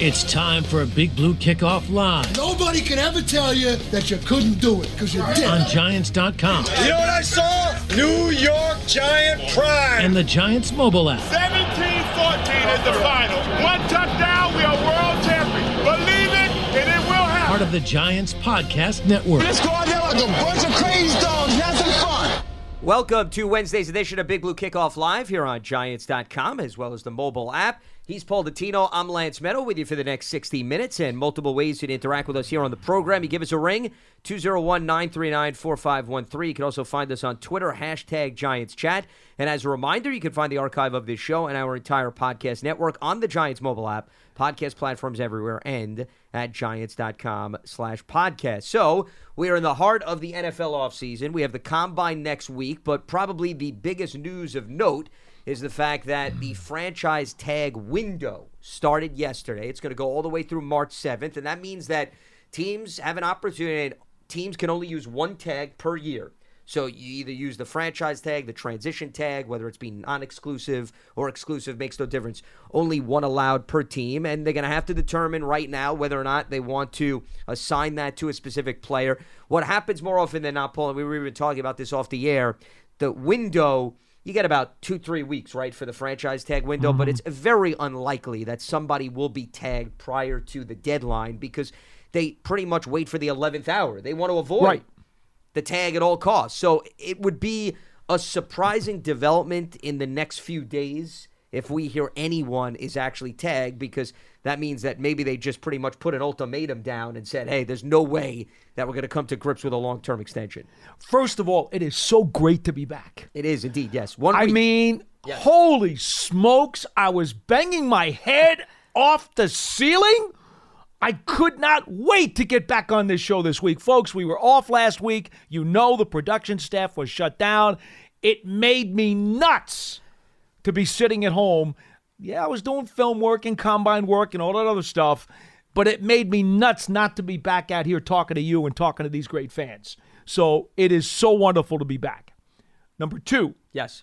It's time for a Big Blue Kickoff Live Nobody can ever tell you that you couldn't do it because you did. on Giants.com You know what I saw? New York Giant Prime. and the Giants mobile app. 17-14 is the final. One touchdown, we are world champions. Believe it, and it will happen. Part of the Giants Podcast Network. Let's go out there like a bunch of crazy dogs. Have some fun. Welcome to Wednesday's edition of Big Blue Kickoff Live here on Giants.com as well as the mobile app. He's Paul Dottino. I'm Lance Medow with you for the next 60 minutes and multiple ways to interact with us here on the program. You give us a ring, 201 939 4513. You can also find us on Twitter, hashtag Giants Chat. And as a reminder, you can find the archive of this show and our entire podcast network on the Giants mobile app, podcast platforms everywhere, and at giants.com slash podcast. So we are in the heart of the NFL offseason. We have the combine next week, but probably the biggest news of note is the fact that the franchise tag window started yesterday. It's going to go all the way through March 7th, and that means that teams have an opportunity. Teams can only use one tag per year. So you either use the franchise tag, the transition tag, whether it's being non-exclusive or exclusive makes no difference. Only one allowed per team, and they're going to have to determine right now whether or not they want to assign that to a specific player. What happens more often than not, Paul, and we were even talking about this off the air, the window you get about two, three weeks, right, for the franchise tag window, but mm-hmm. it's very unlikely that somebody will be tagged prior to the deadline because they pretty much wait for the 11th hour. They want to avoid Right. the tag at all costs. So it would be a surprising development in the next few days if we hear anyone is actually tagged because that means that maybe they just pretty much put an ultimatum down and said, hey, there's no way that we're going to come to grips with a long term extension. First of all, it is so great to be back. It is indeed, yes. One I week- mean, Yes. holy smokes, I was banging my head off the ceiling. I could not wait to get back on this show this week. Folks, we were off last week. You know, the production staff was shut down. It made me nuts to be sitting at home. Yeah, I was doing film work and combine work and all that other stuff, but it made me nuts not to be back out here talking to you and talking to these great fans. So it is so wonderful to be back. Number two, Yes.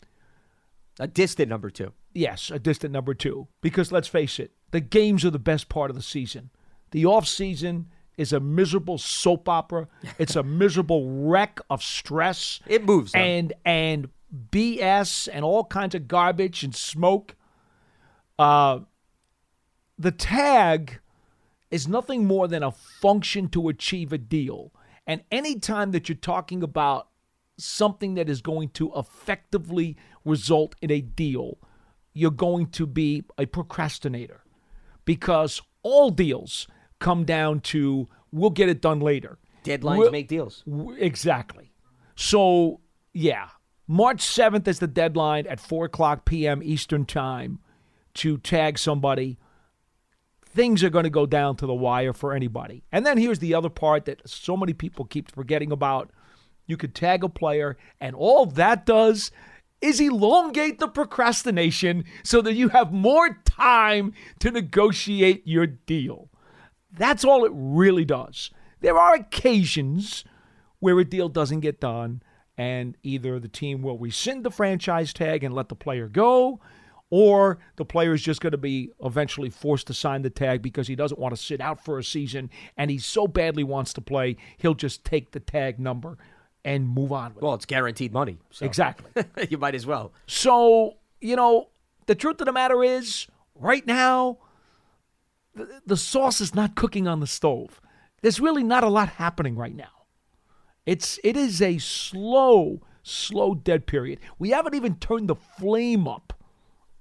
A distant number two. yes, a distant number two. Because let's face it, the games are the best part of the season. The off season is a miserable soap opera. It's a miserable wreck of stress. It moves, though. and and BS and all kinds of garbage and smoke. Uh, the tag is nothing more than a function to achieve a deal. And anytime that you're talking about something that is going to effectively result in a deal, you're going to be a procrastinator because all deals come down to we'll get it done later. Deadlines We'll- make deals. Exactly. So, yeah, March 7th is the deadline at 4 o'clock p.m. Eastern Time to tag somebody. Things are going to go down to the wire for anybody. And then here's the other part that so many people keep forgetting about. You could tag a player, and all that does is elongate the procrastination so that you have more time to negotiate your deal. That's all it really does. There are occasions where a deal doesn't get done, and either the team will rescind the franchise tag and let the player go, or the player is just going to be eventually forced to sign the tag because he doesn't want to sit out for a season and he so badly wants to play, he'll just take the tag number and move on with it. Well, it's guaranteed money. So Exactly. you might as well. So, you know, the truth of the matter is, right now, the, the sauce is not cooking on the stove. There's really not a lot happening right now. It's it is a slow, slow dead period. We haven't even turned the flame up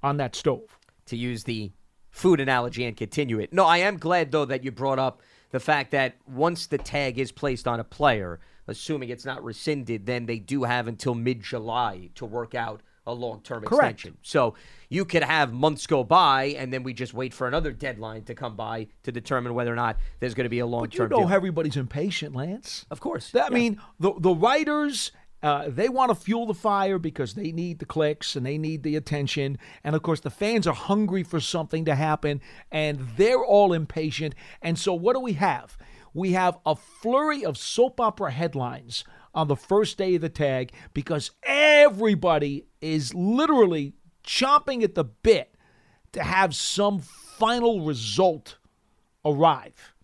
on that stove. To use the food analogy and continue it. No, I am glad though that you brought up the fact that once the tag is placed on a player, assuming it's not rescinded, then they do have until mid July to work out a long term extension. So you could have months go by, and then we just wait for another deadline to come by to determine whether or not there's going to be a long But you term know deal. everybody's impatient, Lance. of course. I Yeah. mean, the the writers uh, they want to fuel the fire because they need the clicks and they need the attention, and of course the fans are hungry for something to happen, and they're all impatient. And so, what do we have? We have a flurry of soap opera headlines on the first day of the tag because everybody is literally chomping at the bit to have some final result arrive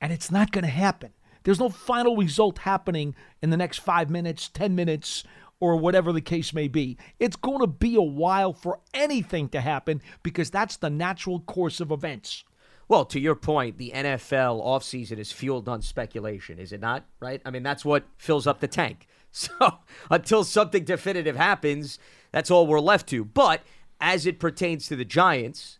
and it's not going to happen. There's no final result happening in the next five minutes, 10 minutes, or whatever the case may be. It's going to be a while for anything to happen because that's the natural course of events. Well, to your point, the NFL offseason is fueled on speculation, is it not? Right? I mean, that's what fills up the tank. So until something definitive happens, that's all we're left to. But as it pertains to the Giants,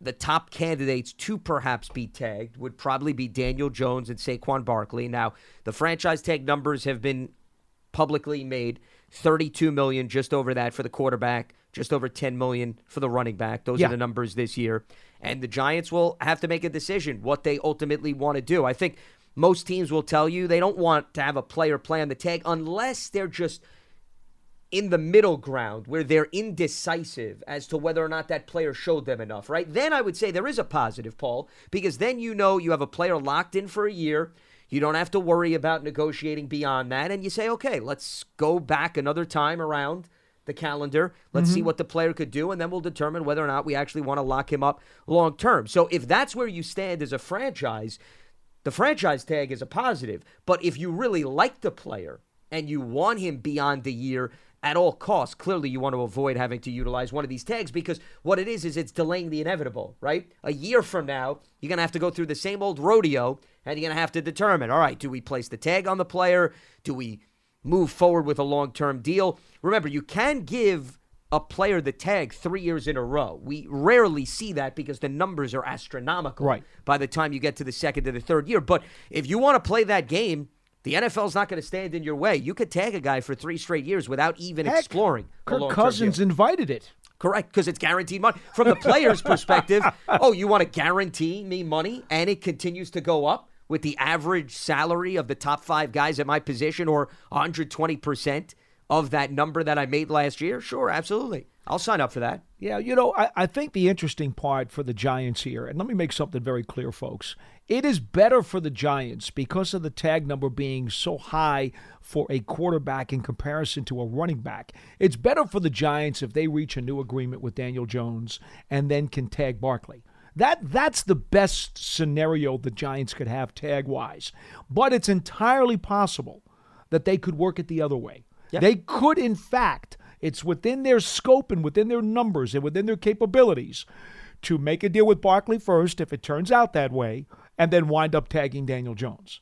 the top candidates to perhaps be tagged would probably be Daniel Jones and Saquon Barkley. Now, the franchise tag numbers have been publicly made 32 million just over that for the quarterback just over 10 million for the running back those Yeah. are the numbers this year and the giants will have to make a decision what they ultimately want to do i think most teams will tell you they don't want to have a player play on the tag unless they're just in the middle ground where they're indecisive as to whether or not that player showed them enough, right? Then I would say there is a positive, Paul, because then you know you have a player locked in for a year. You don't have to worry about negotiating beyond that. And you say, okay, let's go back another time around the calendar. Let's see mm-hmm. what the player could do. And then we'll determine whether or not we actually want to lock him up long term. So if that's where you stand as a franchise, the franchise tag is a positive. But if you really like the player and you want him beyond the year at all costs, clearly you want to avoid having to utilize one of these tags because what it is is it's delaying the inevitable, right? A year from now, you're going to have to go through the same old rodeo and you're going to have to determine, all right, do we place the tag on the player? Do we move forward with a long-term deal? Remember, you can give a player the tag three years in a row. We rarely see that because the numbers are astronomical Right. by the time you get to the second to the third year. But if you want to play that game, the NFL's not going to stand in your way. You could tag a guy for three straight years without even Heck, exploring Kirk Cousins deal. invited it. Correct, because it's guaranteed money. From the player's perspective, oh, you want to guarantee me money and it continues to go up with the average salary of the top five guys at my position or 120% of that number that I made last year? Sure, absolutely. I'll sign up for that. Yeah, you know, I, I think the interesting part for the Giants here, and let me make something very clear, folks. It is better for the Giants because of the tag number being so high for a quarterback in comparison to a running back. It's better for the Giants if they reach a new agreement with Daniel Jones and then can tag Barkley. That that's the best scenario the Giants could have tag wise. But it's entirely possible that they could work it the other way. They could, in fact, it's within their scope and within their numbers and within their capabilities to make a deal with Barkley first, if it turns out that way, and then wind up tagging Daniel Jones.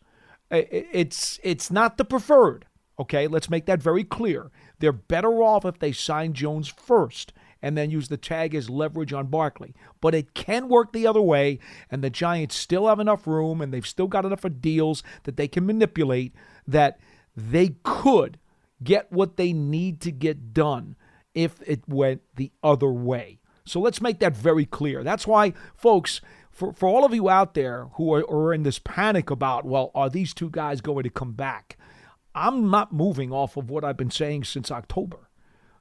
It's it's not the preferred. Okay, let's make that very clear. They're better off if they sign Jones first and then use the tag as leverage on Barkley. But it can work the other way, and the Giants still have enough room and they've still got enough of deals that they can manipulate that they could get what they need to get done if it went the other way. So let's make that very clear. That's why, folks, for, for all of you out there who are, are in this panic about, well, are these two guys going to come back? I'm not moving off of what I've been saying since October.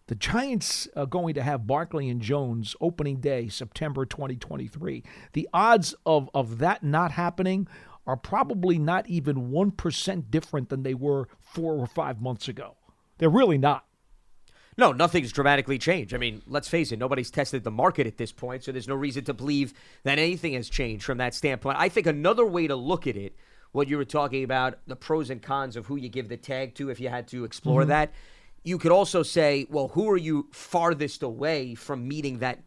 The Giants are going to have Barkley and Jones opening day, September 2023. The odds of, of that not happening are probably not even 1% different than they were four or five months ago. They're really not. No, nothing's dramatically changed. I mean, let's face it, nobody's tested the market at this point, so there's no reason to believe that anything has changed from that standpoint. I think another way to look at it, what you were talking about, the pros and cons of who you give the tag to if you had to explore mm-hmm. that, you could also say, well, who are you farthest away from meeting that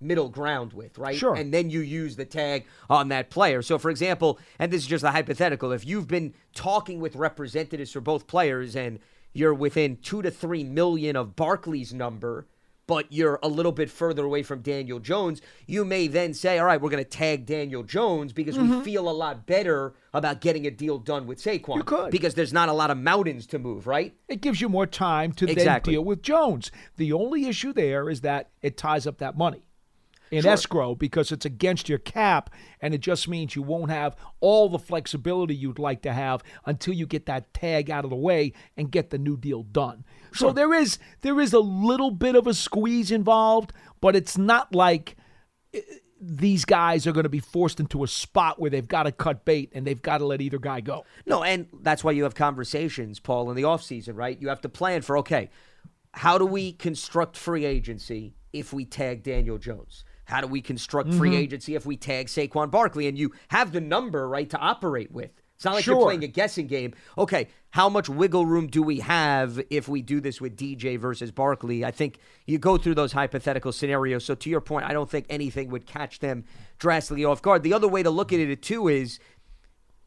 middle ground with, right? Sure. And then you use the tag on that player. So, for example, and this is just a hypothetical, if you've been talking with representatives for both players and you're within two to three million of Barkley's number, but you're a little bit further away from Daniel Jones, you may then say, all right, we're going to tag Daniel Jones because we feel a lot better about getting a deal done with Saquon. Mm-hmm. You could. Because there's not a lot of mountains to move, right? It gives you more time to Exactly. then deal with Jones. The only issue there is that it ties up that money in Sure. escrow because it's against your cap, and it just means you won't have all the flexibility you'd like to have until you get that tag out of the way and get the new deal done. So there is there is a little bit of a squeeze involved, but it's not like eh, these guys are going to be forced into a spot where they've got to cut bait and they've got to let either guy go. No, and that's why you have conversations, Paul, in the offseason, right? You have to plan for, okay, how do we construct free agency if we tag Daniel Jones? How do we construct free Mm-hmm. agency if we tag Saquon Barkley? And you have the number, right, to operate with. It's not like you're playing a guessing game. Okay, how much wiggle room do we have if we do this with DJ versus Barkley? I think you go through those hypothetical scenarios. So to your point, I don't think anything would catch them drastically off guard. The other way to look at it too is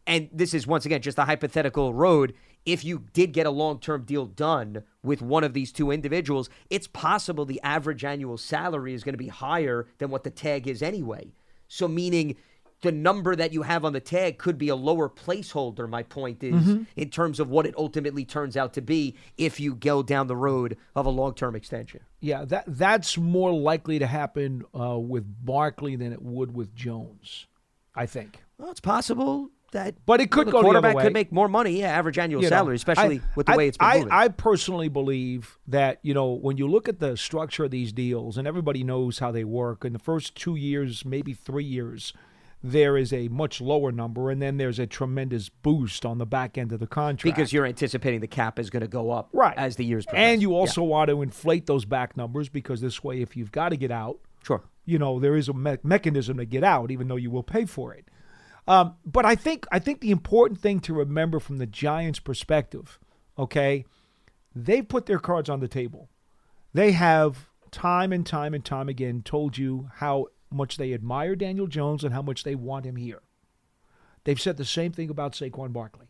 and this is once again just a hypothetical road. If you did get a long term deal done with one of these two individuals, it's possible the average annual salary is going to be higher than what the tag is anyway. So, meaning the number that you have on the tag could be a lower placeholder, my point is, in terms of what it ultimately turns out to be if you go down the road of a long term extension. Yeah, that that's more likely to happen uh, with Barkley than it would with Jones, I think. Well, it's possible that But it could the go the other quarterback way. could make more money, yeah, average annual You know, salary, especially I- with the I- way it's been I, moving. I personally believe that you know when you look at the structure of these deals, and everybody knows how they work. In the first two years, maybe three years, there is a much lower number, and then there's a tremendous boost on the back end of the contract because you're anticipating the cap is going to go up right as the years progress. and you Yeah, also want to inflate those back numbers because this way, if you've got to get out, sure. you know there is a me- mechanism to get out, even though you will pay for it. Um, but I think I think the important thing to remember from the Giants' perspective, okay, they've put their cards on the table. They have time and time and time again told you how much they admire Daniel Jones and how much they want him here. They've said the same thing about Saquon Barkley.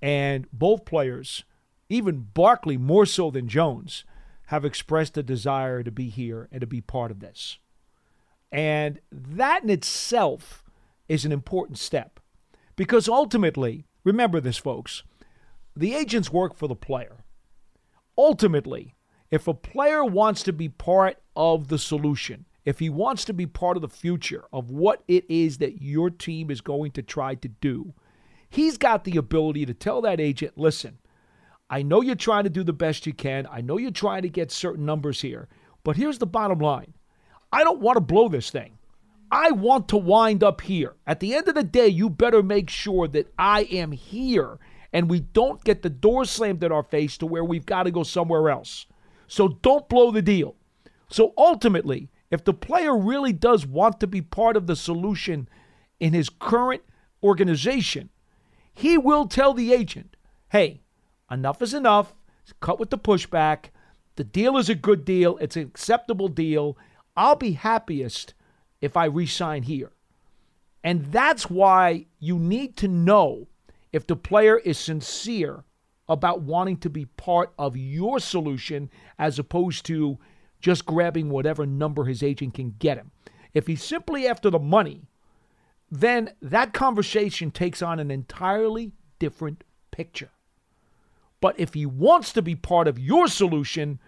And both players, even Barkley more so than Jones, have expressed a desire to be here and to be part of this. And that in itself is an important step. Because ultimately, remember this, folks, the agents work for the player. Ultimately, if a player wants to be part of the solution, if he wants to be part of the future of what it is that your team is going to try to do, he's got the ability to tell that agent, listen, I know you're trying to do the best you can. I know you're trying to get certain numbers here. But here's the bottom line I don't want to blow this thing. I want to wind up here. At the end of the day, you better make sure that I am here and we don't get the door slammed in our face to where we've got to go somewhere else. So don't blow the deal. So ultimately, if the player really does want to be part of the solution in his current organization, he will tell the agent, hey, enough is enough. Cut with the pushback. The deal is a good deal. It's an acceptable deal. I'll be happiest if I resign here. And that's why you need to know if the player is sincere about wanting to be part of your solution as opposed to just grabbing whatever number his agent can get him. If he's simply after the money, then that conversation takes on an entirely different picture. But if he wants to be part of your solution,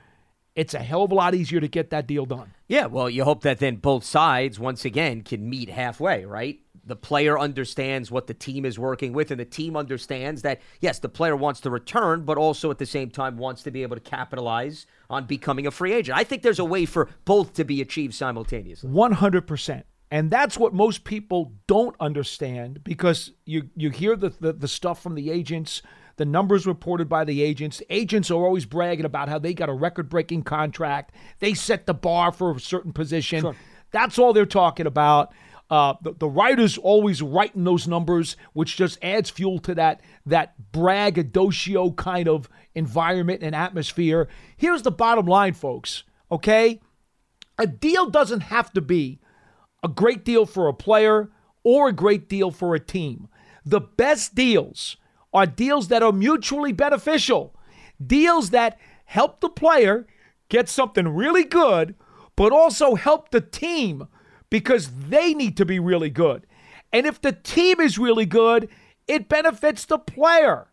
it's a hell of a lot easier to get that deal done. Yeah, well, you hope that then both sides, once again, can meet halfway, right? The player understands what the team is working with, and the team understands that, yes, the player wants to return, but also at the same time wants to be able to capitalize on becoming a free agent. I think there's a way for both to be achieved simultaneously. 100%. And that's what most people don't understand because you, you hear the, the, the stuff from the agents, the numbers reported by the agents. Agents are always bragging about how they got a record breaking contract. They set the bar for a certain position. That's all they're talking about. Uh, the, the writers always writing those numbers, which just adds fuel to that that braggadocio kind of environment and atmosphere. Here's the bottom line, folks. Okay, A deal doesn't have to be a great deal for a player or a great deal for a team. The best deals are deals that are mutually beneficial, deals that help the player get something really good, but also help the team because they need to be really good. And if the team is really good, it benefits the player.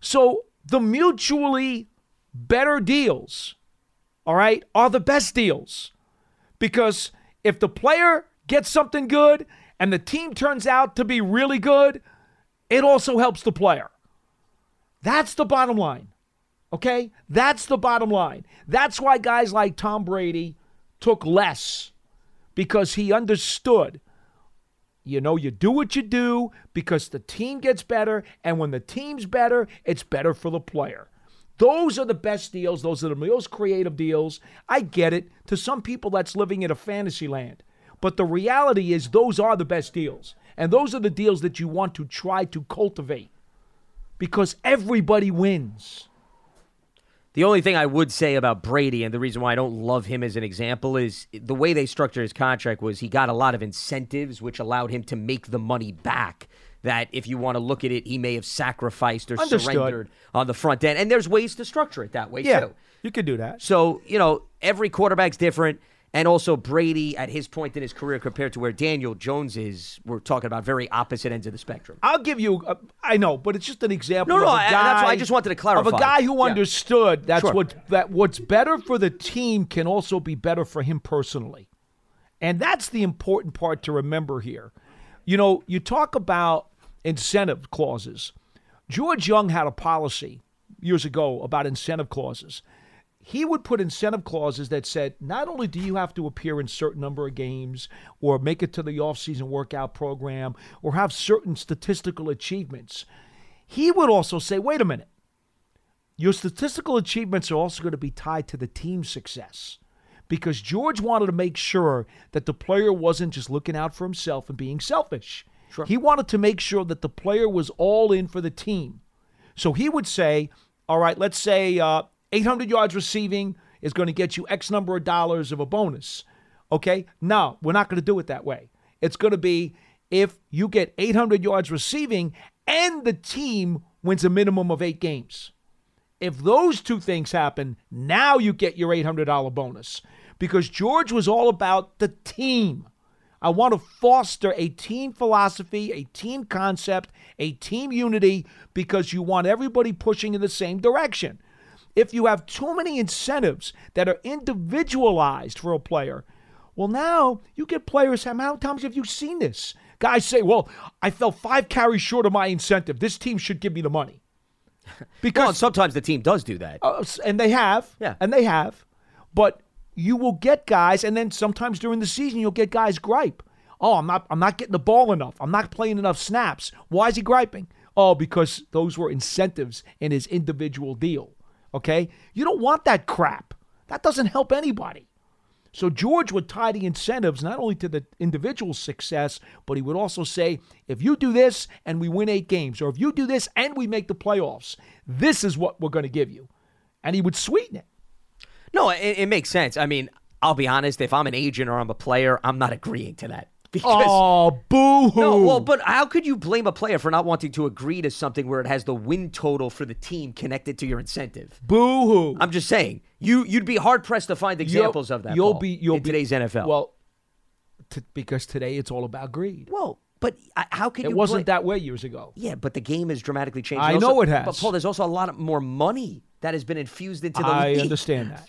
So the mutually better deals, all right, are the best deals. Because if the player gets something good and the team turns out to be really good, it also helps the player. That's the bottom line. Okay? That's the bottom line. That's why guys like Tom Brady took less because he understood. You know, you do what you do because the team gets better, and when the team's better, it's better for the player. Those are the best deals. Those are the most creative deals. I get it. To some people, that's living in a fantasy land. But the reality is, those are the best deals. And those are the deals that you want to try to cultivate because everybody wins. The only thing I would say about Brady and the reason why I don't love him as an example is the way they structured his contract was he got a lot of incentives which allowed him to make the money back that if you want to look at it he may have sacrificed or Understood. surrendered on the front end and there's ways to structure it that way Yeah, too. you could do that. So, you know, every quarterback's different. And also, Brady at his point in his career compared to where Daniel Jones is, we're talking about very opposite ends of the spectrum. I'll give you. A, I know, but it's just an example. No, no, of a I- that's why I just wanted to clarify. Of a guy who Yeah. understood that's Sure. what that what's better for the team can also be better for him personally, and that's the important part to remember here. You know, you talk about incentive clauses. George Young had a policy years ago about incentive clauses. He would put incentive clauses that said not only do you have to appear in certain number of games or make it to the offseason workout program or have certain statistical achievements, he would also say, wait a minute, your statistical achievements are also going to be tied to the team's success. Because George wanted to make sure that the player wasn't just looking out for himself and being selfish. Sure. He wanted to make sure that the player was all in for the team. So he would say, all right, let's say uh, 800 yards receiving is going to get you X number of dollars of a bonus. Okay? No, we're not going to do it that way. It's going to be if you get 800 yards receiving and the team wins a minimum of eight games. If those two things happen, now you get your $800 bonus because George was all about the team. I want to foster a team philosophy, a team concept, a team unity because you want everybody pushing in the same direction. If you have too many incentives that are individualized for a player, well, now you get players. How many times have you seen this? Guys say, well, I fell five carries short of my incentive. This team should give me the money. Because Well, sometimes the team does do that. uh, and they have. Yeah. And they have. But you will get guys, and then sometimes during the season you'll get guys gripe. Oh, I'm not I'm not getting the ball enough. I'm not playing enough snaps. Why is he griping? Oh, because those were incentives in his individual deal. Okay? You don't want that crap. That doesn't help anybody. So George would tie the incentives not only to the individual's success, but he would also say, if you do this and we win eight games, or if you do this and we make the playoffs, this is what we're going to give you. And he would sweeten it. No, it, it makes sense. I mean, I'll be honest. If I'm an agent or I'm a player, I'm not agreeing to that. Because Oh, boo hoo. no, well, but how could you blame a player for not wanting to agree to something where it has the win total for the team connected to your incentive? boo hoo. I'm just saying, you you'd be hard pressed to find examples of that. You'll be you'll in be, today's NFL. Well, t- because today it's all about greed. well, but how can It you? wasn't that way years ago. Yeah, but the game has dramatically changed. I And know also- it has. But Paul, there's also a lot of more money that has been infused into the I league. understand that.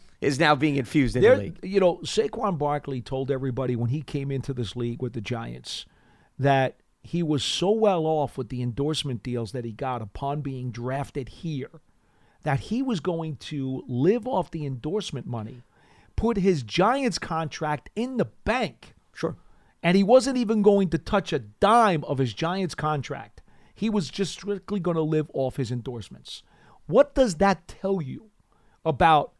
is now being infused in the league. you know, Saquon Barkley told everybody when he came into this league with the Giants that he was so well off with the endorsement deals that he got upon being drafted here that he was going to live off the endorsement money, put his Giants contract in the bank. Sure. And he wasn't even going to touch a dime of his Giants contract. He was just strictly going to live off his endorsements. What does that tell you about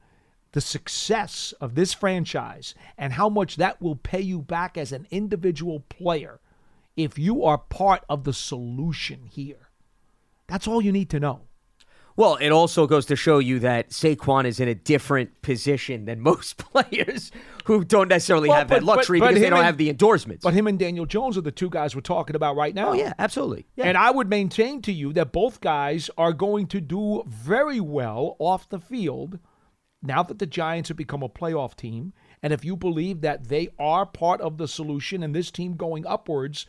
the success of this franchise and how much that will pay you back as an individual player if you are part of the solution here? That's all you need to know. Well, it also goes to show you that Saquon is in a different position than most players who don't necessarily Well, have that but- but- luxury but because they don't and- have the endorsements. But him and Daniel Jones are the two guys we're talking about right now. oh, yeah, absolutely. Yeah. And I would maintain to you that both guys are going to do very well off the field now that the Giants have become a playoff team. And if you believe that they are part of the solution and this team going upwards,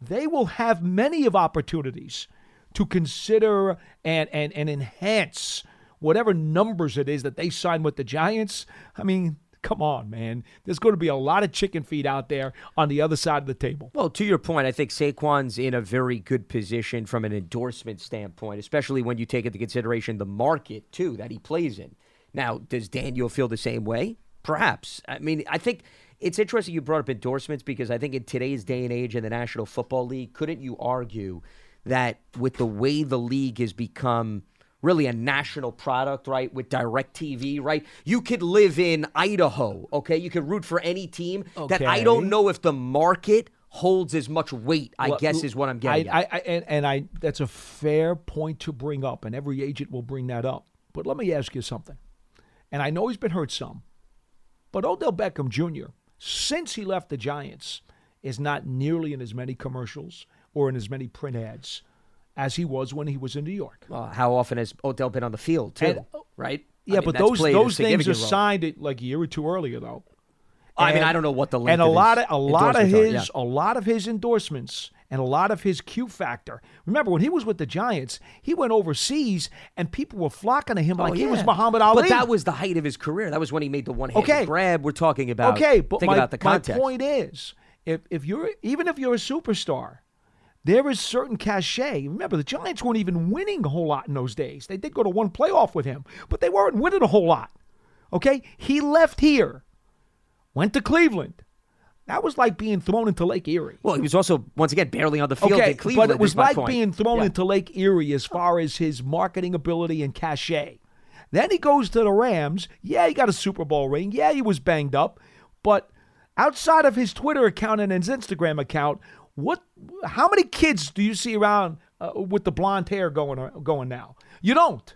they will have many of opportunities to consider and, and, and enhance whatever numbers it is that they sign with the Giants. I mean, come on, man. There's going to be a lot of chicken feed out there on the other side of the table. Well, to your point, I think Saquon's in a very good position from an endorsement standpoint, especially when you take into consideration the market, too, that he plays in. Now, does Daniel feel the same way? Perhaps. I mean, I think it's interesting you brought up endorsements because I think in today's day and age in the National Football League, couldn't you argue that with the way the league has become really a national product, right? With DirecTV, right? You could live in Idaho, okay? You could root for any team that I don't know if the market holds as much weight, I Well, guess is what I'm getting I, at. I, I, and, and I that's a fair point to bring up, and every agent will bring that up. But let me ask you something. And I know he's been hurt some, but Odell Beckham Jr., since he left the Giants, is not nearly in as many commercials or in as many print ads as he was when he was in New York. Uh, how often has Odell been on the field, too? And- right? I Yeah, mean, but those those things are role. signed like a year or two earlier, though. I mean, I don't know what the length and a of lot of a lot of his yeah. a lot of his endorsements and a lot of his Q factor. Remember when he was with the Giants, he went overseas and people were flocking to him like Oh, he was. Muhammad Ali. But that was the height of his career. That was when he made the one-handed Okay. grab. We're talking about. okay, but think my, about the my point is, if if you're even if you're a superstar, there is certain cachet. Remember, the Giants weren't even winning a whole lot in those days. They did go to one playoff with him, but they weren't winning a whole lot. Okay, he left here, went to Cleveland. That was like being thrown into Lake Erie. Well, he was also once again barely on the field okay, in Cleveland. but it was like being thrown Yeah. into Lake Erie as far as his marketing ability and cachet. Then he goes to the Rams. Yeah, he got a Super Bowl ring. Yeah, he was banged up, but outside of his Twitter account and his Instagram account, what? How many kids do you see around uh, with the blonde hair going going now? You don't.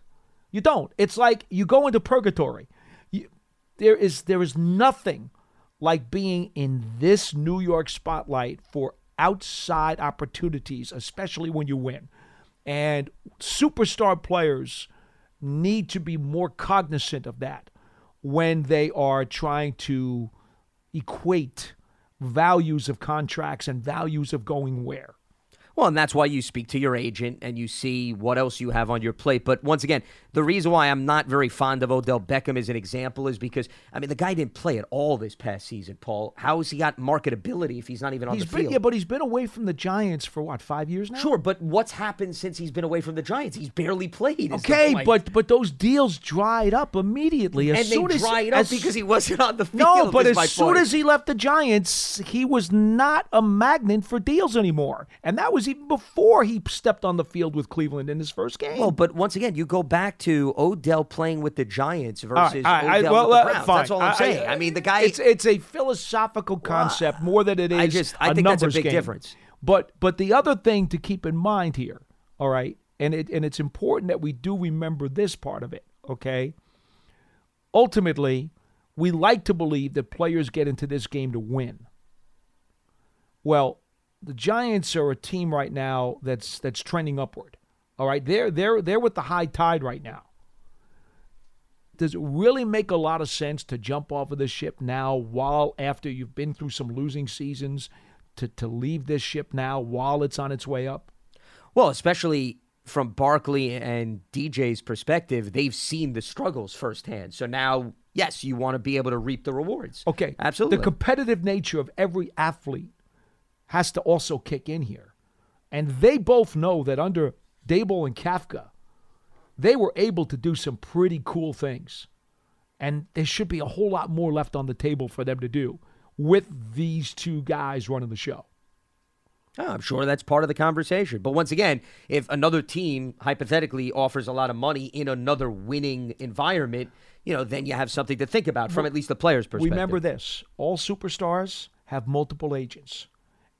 You don't. It's like you go into purgatory. You, there is there is nothing like being in this New York spotlight for outside opportunities, especially when you win. And superstar players need to be more cognizant of that when they are trying to equate values of contracts and values of going where. Well, and that's why you speak to your agent and you see what else you have on your plate. But once again, the reason why I'm not very fond of Odell Beckham as an example is because I mean the guy didn't play at all this past season. Paul, how has he got marketability if he's not even on He's the been field? yeah, but he's been away from the Giants for what five years now. Sure, but what's happened since he's been away from the Giants? He's barely played. Okay, but but those deals dried up immediately. As and soon they as, dried up as- because he wasn't on the field. No, but as soon point. as he left the Giants, he was not a magnet for deals anymore, and that was even before he stepped on the field with Cleveland in his first game. Well, but once again, you go back to Odell playing with the Giants versus All right, all right, Odell well, with the uh, Browns. fine. That's all I'm I- saying. I, mean, the guy. It's it's a philosophical concept more than it is. I just- I a think that's a big game. difference. But but the other thing to keep in mind here, all right, and it and it's important that we do remember this part of it. Okay. Ultimately, we like to believe that players get into this game to win. Well, the Giants are a team right now that's that's trending upward. All right, they're they're they're with the high tide right now. Does it really make a lot of sense to jump off of this ship now while after you've been through some losing seasons to, to leave this ship now while it's on its way up? Well, especially from Barkley and DJ's perspective, they've seen the struggles firsthand. So now, yes, you want to be able to reap the rewards. Okay. Absolutely. The competitive nature of every athlete has to also kick in here. And they both know that under Daboll and Kafka, they were able to do some pretty cool things. And there should be a whole lot more left on the table for them to do with these two guys running the show. Oh, I'm sure that's part of the conversation. But once again, if another team hypothetically offers a lot of money in another winning environment, you know, then you have something to think about from at least the player's perspective. Remember this all superstars have multiple agents.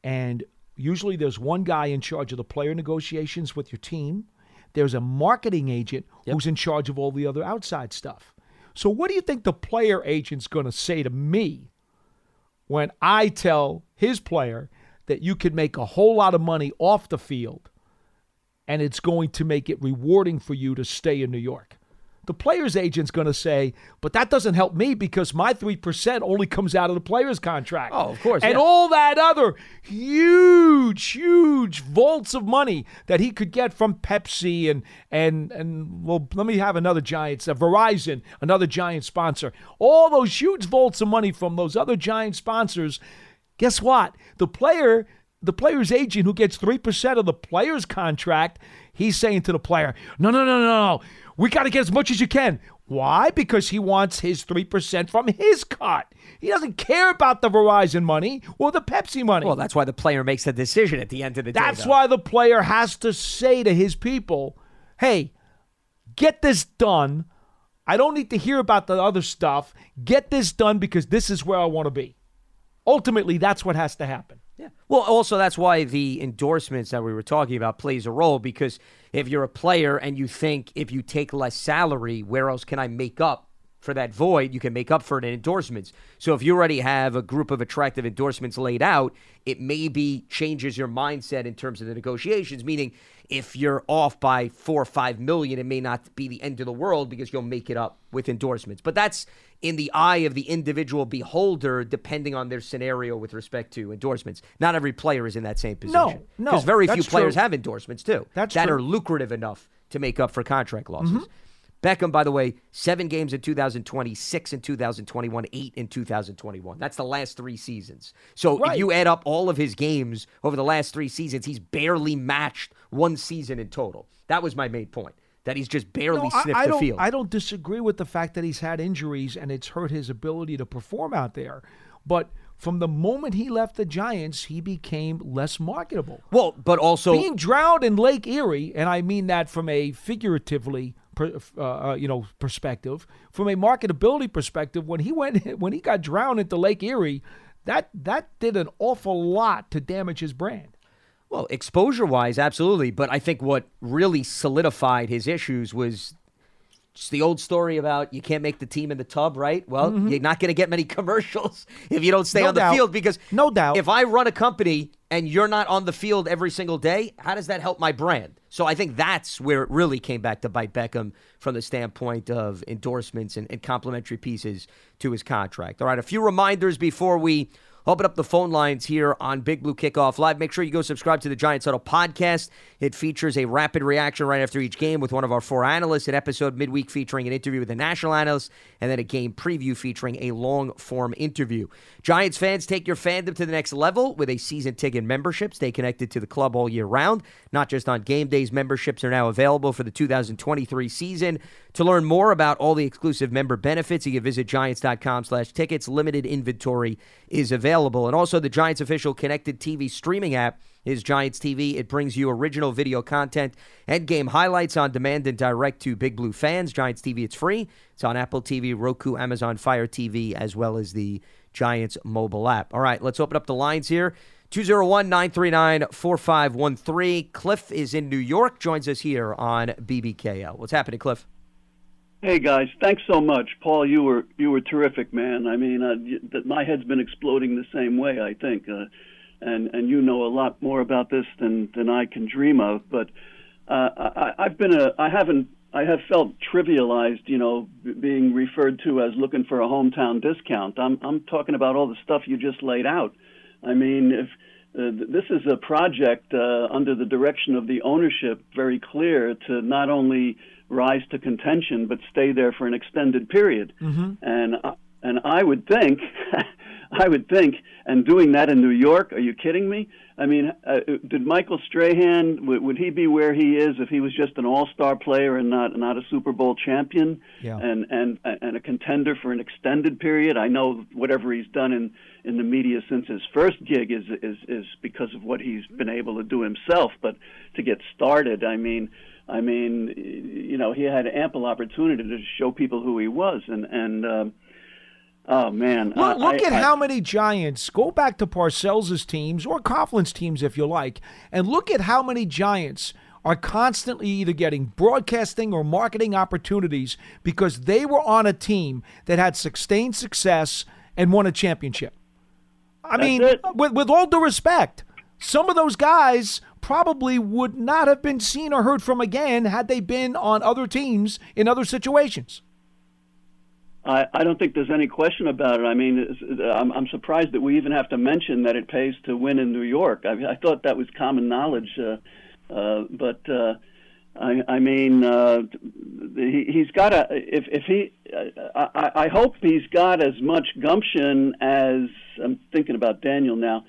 And usually there's one guy in charge of the player negotiations with your team. There's a marketing agent Yep. who's in charge of all the other outside stuff. So, what do you think the player agent's going to say to me when I tell his player that you could make a whole lot of money off the field and it's going to make it rewarding for you to stay in New York? The player's agent's going to say, but that doesn't help me because my 3% only comes out of the player's contract. Oh, of course, And yeah. all that other huge, huge vaults of money that he could get from Pepsi and, and, and well, let me have another Giants, uh, Verizon, another Giant sponsor. All those huge vaults of money from those other Giant sponsors. Guess what? The player the player's agent who gets 3% of the player's contract, he's saying to the player, no, no, no, no, no. We got to get as much as you can. Why? Because he wants his 3% from his cut. He doesn't care about the Verizon money or the Pepsi money. Well, that's why the player makes the decision at the end of the day. That's why the player has to say to his people, hey, get this done. I don't need to hear about the other stuff. Get this done because this is where I want to be. Ultimately, that's what has to happen. Yeah. Well, also that's why the endorsements that we were talking about plays a role because if you're a player and you think if you take less salary, where else can I make up for that void? You can make up for it in endorsements. So if you already have a group of attractive endorsements laid out, it maybe changes your mindset in terms of the negotiations. Meaning, if you're off by four or five million, it may not be the end of the world because you'll make it up with endorsements. But that's in the eye of the individual beholder, depending on their scenario with respect to endorsements. Not every player is in that same position. No, no, Because very few that's players true. have endorsements too. That's that true. are lucrative enough to make up for contract losses. Mm-hmm. Beckham, by the way, seven games in 2020, six in 2021, eight in 2021. That's the last three seasons. So if you add up all of his games over the last three seasons, he's barely matched one season in total. That was my main point. That he's just barely No, sniffed I, the don't, field. I don't disagree with the fact that he's had injuries and it's hurt his ability to perform out there. But from the moment he left the Giants, he became less marketable. well, but also Being drowned in Lake Erie, and I mean that from a figuratively, uh, uh, you know, perspective, from a marketability perspective, when he went, when he got drowned into Lake Erie, that that did an awful lot to damage his brand. Well, exposure wise, absolutely. But I think what really solidified his issues was just the old story about you can't make the team in the tub, right? Well, you're not going to get many commercials if you don't stay Mm-hmm. No on the field because No doubt. if I run a company and you're not on the field every single day, how does that help my brand? So I think that's where it really came back to bite Beckham from the standpoint of endorsements and, and complimentary pieces to his contract. All right, a few reminders before we Open up the phone lines here on Big Blue Kickoff Live. Make sure you go subscribe to the Giants Huddle podcast. It features a rapid reaction right after each game with one of our four analysts, an episode midweek featuring an interview with a national analyst, and then a game preview featuring a long form interview. Giants fans, take your fandom to the next level with a season ticket membership. Stay connected to the club all year round, not just on game days. Memberships are now available for the 2023 season. To learn more about all the exclusive member benefits, you can visit giants.com slash tickets. Limited inventory is available. And also the Giants official connected TV streaming app is Giants TV. It brings you original video content and game highlights on demand and direct to Big Blue fans. Giants TV, it's free. It's on Apple TV, Roku, Amazon Fire TV, as well as the Giants mobile app. All right, let's open up the lines here 201 939 4513. Cliff is in New York, joins us here on BBKL. What's happening, Cliff? Hey guys, thanks so much, Paul. You were you were terrific, man. I mean, uh, you, my head's been exploding the same way. I think, uh, and and you know a lot more about this than than I can dream of. But uh, I, I've been a I haven't I have felt trivialized, you know, being referred to as looking for a hometown discount. I'm I'm talking about all the stuff you just laid out. I mean, if uh, this is a project uh, under the direction of the ownership, very clear to not only rise to contention but stay there for an extended period. Mm-hmm. And uh, and I would think, I would think, and doing that in New York, are you kidding me? I mean, uh, did Michael Strahan would, would he be where he is if he was just an All-Star player and not not a Super Bowl champion Yeah. and and and a contender for an extended period? I know whatever he's done in in the media since his first gig is is is because of what he's been able to do himself, but to get started, I mean. I mean, you know, he had ample opportunity to show people who he was, and and um, oh man, Look, I- look I- at I- how many Giants. Go back to Parcells' teams or Coughlin's teams if you like, and look at how many Giants are constantly either getting broadcasting or marketing opportunities because they were on a team that had sustained success and won a championship. I That's mean, it. with, with all due respect, some of those guys probably would not have been seen or heard from again had they been on other teams in other situations. I, I don't think there's any question about it. I mean, I'm, I'm surprised that we even have to mention that it pays to win in New York. I, I thought that was common knowledge, uh, uh, but uh, I, I mean, uh, he, he's got a. If, if he, I hope he's got as much gumption as I'm thinking about Daniel now.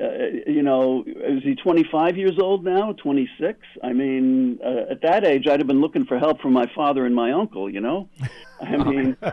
Uh, you know, is he 25 years old now? 26? I mean, uh, at that age, I'd have been looking for help from my father and my uncle. You know, I mean.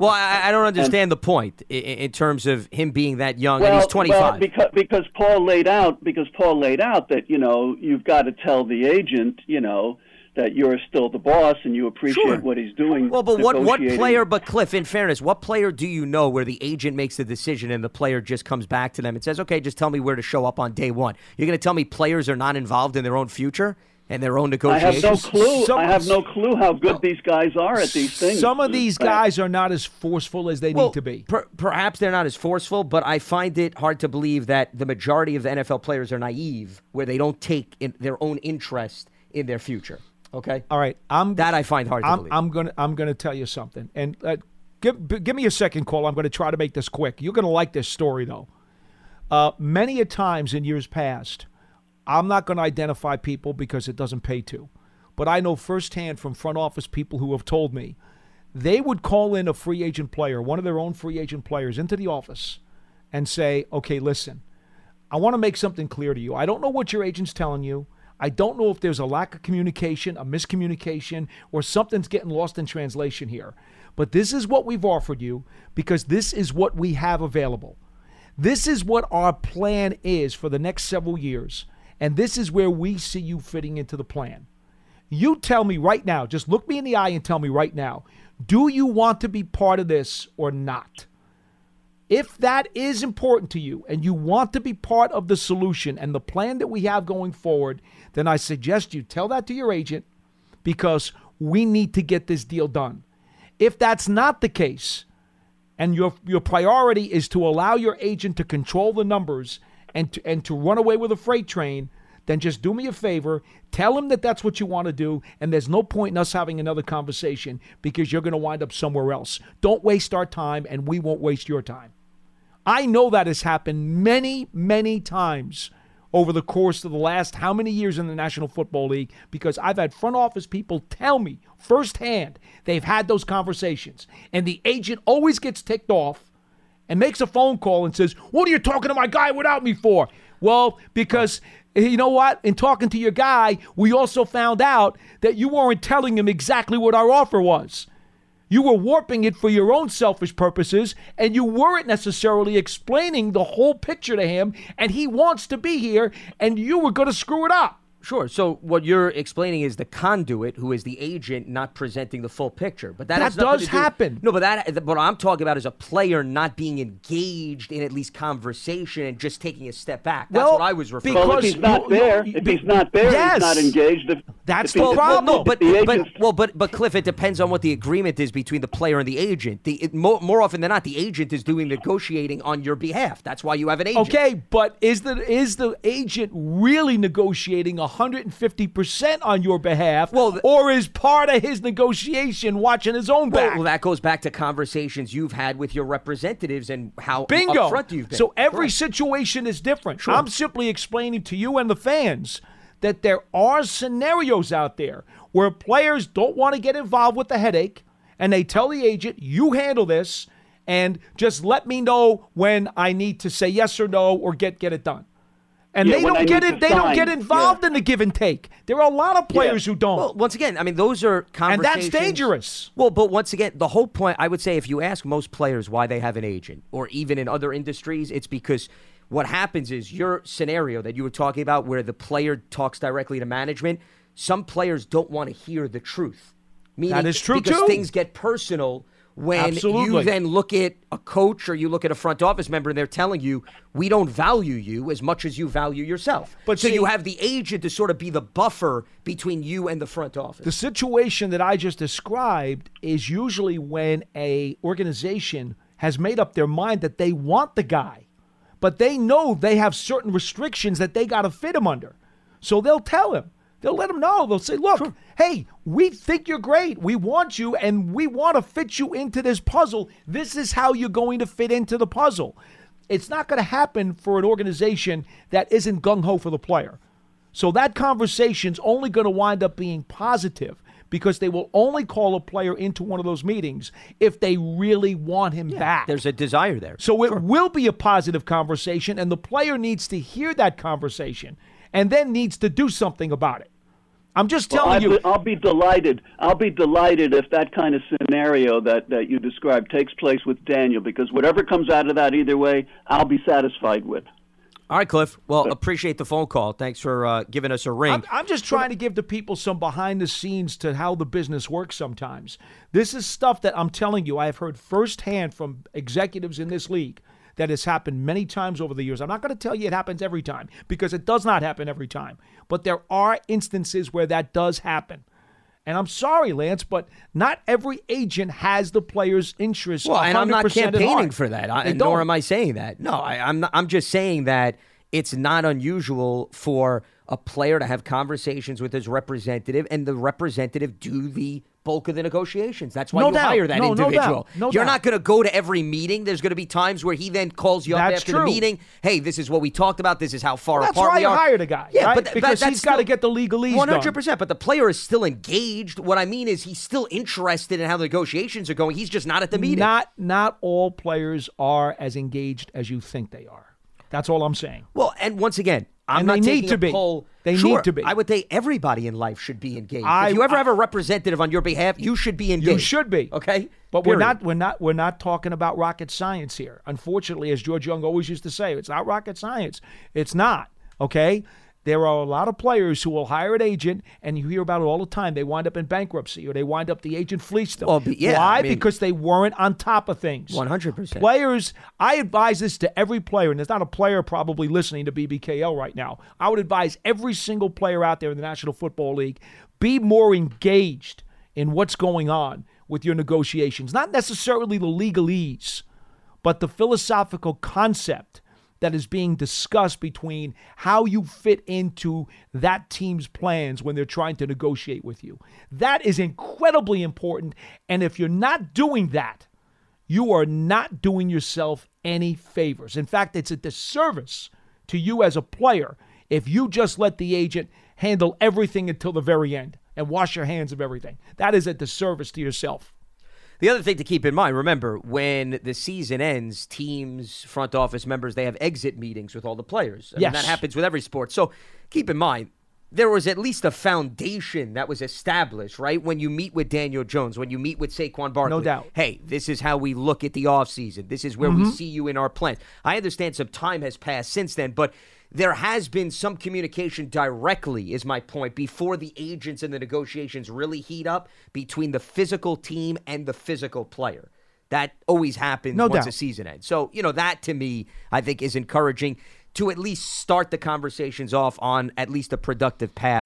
Well, I, I don't understand the point in, in terms of him being that young and well, he's 25. Well, because because Paul laid out because Paul laid out that you know you've got to tell the agent you know that you're still the boss and you appreciate Sure. what he's doing. Well, but what, what player, but Cliff, in fairness, what player do you know where the agent makes the decision and the player just comes back to them and says, okay, just tell me where to show up on day one? You're going to tell me players are not involved in their own future and their own negotiations. I have no clue. Some- I have no clue how good these guys are at these things. Some of these Uh, guys are not as forceful as they Well, need to be. per- perhaps they're not as forceful, but I find it hard to believe that the majority of the NFL players are naive, where they don't take in their own interest in their future. Okay, All right, I'm that I find hard to I'm, believe. I'm gonna I'm gonna tell you something, and uh, give b- give me a second call. I'm gonna try to make this quick. You're gonna like this story though. Uh, many a times in years past, I'm not gonna identify people because it doesn't pay to, but I know firsthand from front office people who have told me they would call in a free agent player, one of their own free agent players, into the office and say, "Okay, listen." I want to make something clear to you. I don't know what your agent's telling you. I don't know if there's a lack of communication, a miscommunication, or something's getting lost in translation here. But this is what we've offered you because this is what we have available. This is what our plan is for the next several years. And this is where we see you fitting into the plan. You tell me right now, just look me in the eye and tell me right now, do you want to be part of this or not? If that is important to you and you want to be part of the solution and the plan that we have going forward, then I suggest you tell that to your agent because we need to get this deal done. If that's not the case, and your your priority is to allow your agent to control the numbers and to, and to run away with a freight train, then just do me a favor, tell him that that's what you want to do, and there's no point in us having another conversation because you're going to wind up somewhere else. Don't waste our time, and we won't waste your time. I know that has happened many, many times over the course of the last how many years in the National Football League because I've had front office people tell me firsthand they've had those conversations. And the agent always gets ticked off and makes a phone call and says, What are you talking to my guy without me for? Well, because you know what? In talking to your guy, we also found out that you weren't telling him exactly what our offer was. You were warping it for your own selfish purposes, and you weren't necessarily explaining the whole picture to him, and he wants to be here, and you were going to screw it up. Sure. So what you're explaining is the conduit, who is the agent, not presenting the full picture. But that, That has does to do- happen. No, but that what I'm talking about is a player not being engaged in at least conversation and just taking a step back. That's Well, what I was referring. Well, to. if he's not there, if he's not there, Yes. he's not engaged. If, That's if the problem. Well, no, but the but well, but but Cliff, it depends on what the agreement is between the player and the agent. The it, more, more often than not, the agent is doing negotiating on your behalf. That's why you have an agent. Okay, but is the is the agent really negotiating 150% on your behalf Well, th- or is part of his negotiation watching his own back? well, that goes back to conversations you've had with your representatives and how Bingo. upfront you've been. So every Correct. situation is different. I'm simply explaining to you and the fans that there are scenarios out there where players don't want to get involved with the headache and they tell the agent, "You handle this and just let me know when I need to say yes or no or get get it done." And Yeah, they don't I get it. to They don't get involved yeah. in the give and take. There are a lot of players who don't, Well, once again, I mean, those are and conversations. that's dangerous. Well, but once again, the whole point, I would say, if you ask most players why they have an agent, or even in other industries, it's because what happens is your scenario that you were talking about, where the player talks directly to management. Some players don't want to hear the truth. Meaning, That is true, because too. things get personal when Absolutely. you then look at a coach or you look at a front office member and they're telling you we don't value you as much as you value yourself. But so see- you have the agent to sort of be the buffer between you and the front office. The situation that I just described is usually when a organization has made up their mind that they want the guy, but they know they have certain restrictions that they got to fit him under. So they'll tell him. They'll let them know. They'll say, "Look, hey, we think you're great. We want you and we want to fit you into this puzzle. This is how you're going to fit into the puzzle." It's not going to happen for an organization that isn't gung ho for the player. So that conversation's only going to wind up being positive because they will only call a player into one of those meetings if they really want him back. There's a desire there. So it will be a positive conversation, and the player needs to hear that conversation and then needs to do something about it. I'm just Well, telling I'd you. be- I'll be delighted. I'll be delighted if that kind of scenario that, that you described takes place with Daniel, because whatever comes out of that, either way, I'll be satisfied with. All right, Cliff. Well, appreciate the phone call. Thanks for uh, giving us a ring. I'm, I'm just trying to give the people some behind the scenes to how the business works sometimes. This is stuff that I'm telling you, I have heard firsthand from executives in this league that has happened many times over the years. I'm not going to tell you it happens every time because it does not happen every time. But there are instances where that does happen. And I'm sorry, Lance, but not every agent has the player's interest. well, and I'm not campaigning for that, I, nor am I saying that. No, I, I'm not, I'm just saying that it's not unusual for a player to have conversations with his representative, and the representative do the bulk of the negotiations. That's why No you doubt. hire that No, no individual. doubt. No You're doubt. not going to go to every meeting. There's going to be times where he then calls you up That's after the true. meeting. Hey, this is what we talked about. This is how far That's apart why we you are. hired a guy, Yeah, right? but th- Because that's he's gotta get the legalese. One hundred percent. But the player is still engaged. What I mean is he's still interested in how the negotiations are going. He's just not at the meeting. Not not all players are as engaged as you think they are. That's all I'm saying. Well, and once again, I'm And not they need to be. Paul. They Sure, need to be. I would say everybody in life should be engaged. I- if you ever I- have a representative on your behalf, you should be engaged. You should be. Okay, But we're not we're not we're not talking about rocket science here. Unfortunately, as George Young always used to say, it's not rocket science. It's not. Okay? There are a lot of players who will hire an agent, and you hear about it all the time. They wind up in bankruptcy, or they wind up the agent fleeced them. Well, yeah, Why? I mean- because they weren't on top of things. 100%. Players, I advise this to every player, and there's not a player probably listening to BBKL right now. I would advise every single player out there in the National Football League be more engaged in what's going on with your negotiations. Not necessarily the legalese, but the philosophical concept that is being discussed between how you fit into that team's plans when they're trying to negotiate with you. That is incredibly important. And if you're not doing that, you are not doing yourself any favors. In fact, it's a disservice to you as a player if you just let the agent handle everything until the very end and wash your hands of everything. That is a disservice to yourself. The other thing to keep in mind, remember, when the season ends, teams, front office members, they have exit meetings with all the players. I mean, Yes. that happens with every sport. So keep in mind, there was at least a foundation that was established, right? When you meet with Daniel Jones, when you meet with Saquon Barkley. No doubt. Hey, this is how we look at the offseason. This is where we mm-hmm. see you in our plans. I understand some time has passed since then, but there has been some communication directly, is my point, before the agents and the negotiations really heat up between the physical team and the physical player. That always happens No once doubt. a season ends. So, you know, that to me, I think is encouraging to at least start the conversations off on at least a productive path.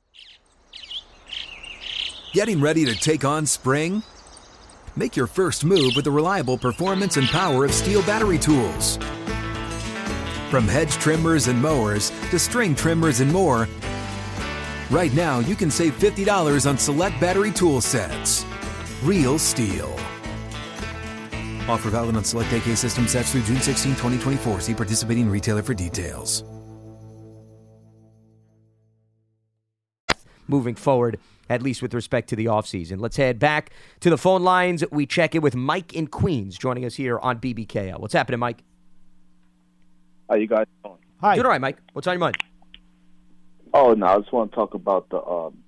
Getting ready to take on spring? Make your first move with the reliable performance and power of STIHL battery tools. From hedge trimmers and mowers to string trimmers and more, right now you can save $50 on select battery tool sets. Real STIHL. Offer valid on select AK system sets through June 16, 2024. See participating retailer for details. moving forward, at least with respect to the offseason. Let's head back to the phone lines. We check in with Mike in Queens joining us here on BBKL. What's happening, Mike? How you guys doing? Hi. Doing all right, Mike. What's on your mind? Oh no, I just want to talk about the um,